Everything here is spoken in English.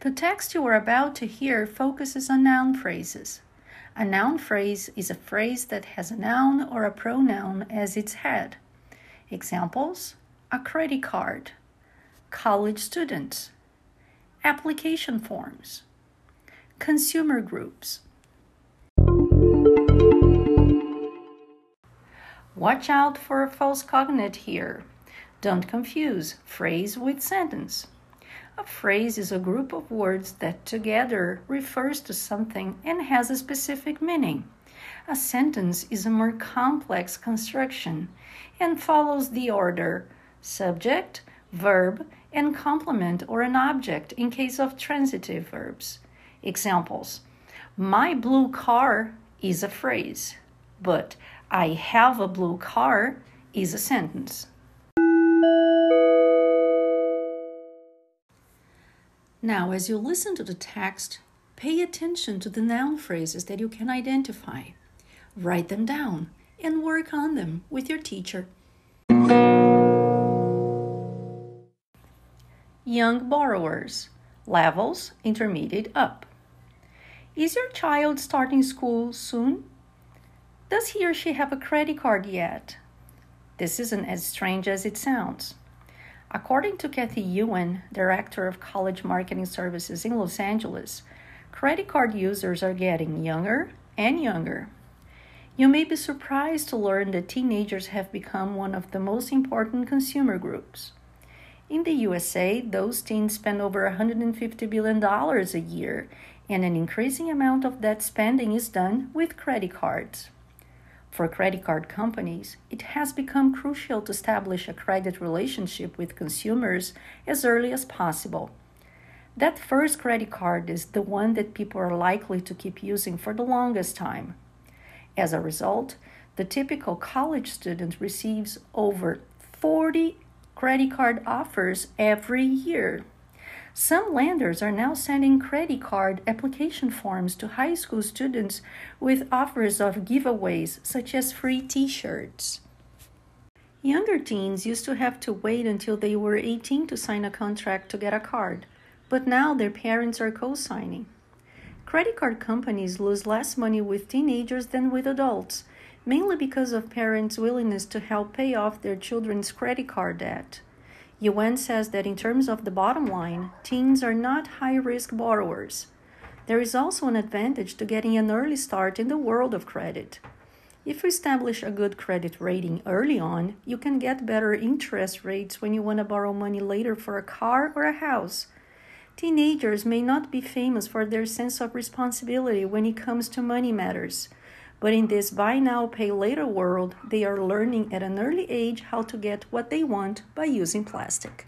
The text you are about to hear focuses on noun phrases. A noun phrase is a phrase that has a noun or a pronoun as its head. Examples a credit card, college students, application forms, consumer groups. Watch out for a false cognate here. Don't confuse phrase with sentence. A phrase is a group of words that together refers to something and has a specific meaning. A sentence is a more complex construction and follows the order subject, verb, and complement or an object in case of transitive verbs. Examples My blue car is a phrase, but I have a blue car is a sentence. Now, as you listen to the text, pay attention to the noun phrases that you can identify. Write them down and work on them with your teacher. Young borrowers, levels intermediate up. Is your child starting school soon? Does he or she have a credit card yet? This isn't as strange as it sounds. According to Kathy Ewan, Director of College Marketing Services in Los Angeles, credit card users are getting younger and younger. You may be surprised to learn that teenagers have become one of the most important consumer groups. In the USA, those teens spend over $150 billion a year, and an increasing amount of that spending is done with credit cards. For credit card companies, it has become crucial to establish a credit relationship with consumers as early as possible. That first credit card is the one that people are likely to keep using for the longest time. As a result, the typical college student receives over 40 credit card offers every year. Some lenders are now sending credit card application forms to high school students with offers of giveaways such as free t shirts. Younger teens used to have to wait until they were 18 to sign a contract to get a card, but now their parents are co signing. Credit card companies lose less money with teenagers than with adults, mainly because of parents' willingness to help pay off their children's credit card debt. Yuan says that in terms of the bottom line, teens are not high risk borrowers. There is also an advantage to getting an early start in the world of credit. If you establish a good credit rating early on, you can get better interest rates when you want to borrow money later for a car or a house. Teenagers may not be famous for their sense of responsibility when it comes to money matters. But in this buy now, pay later world, they are learning at an early age how to get what they want by using plastic.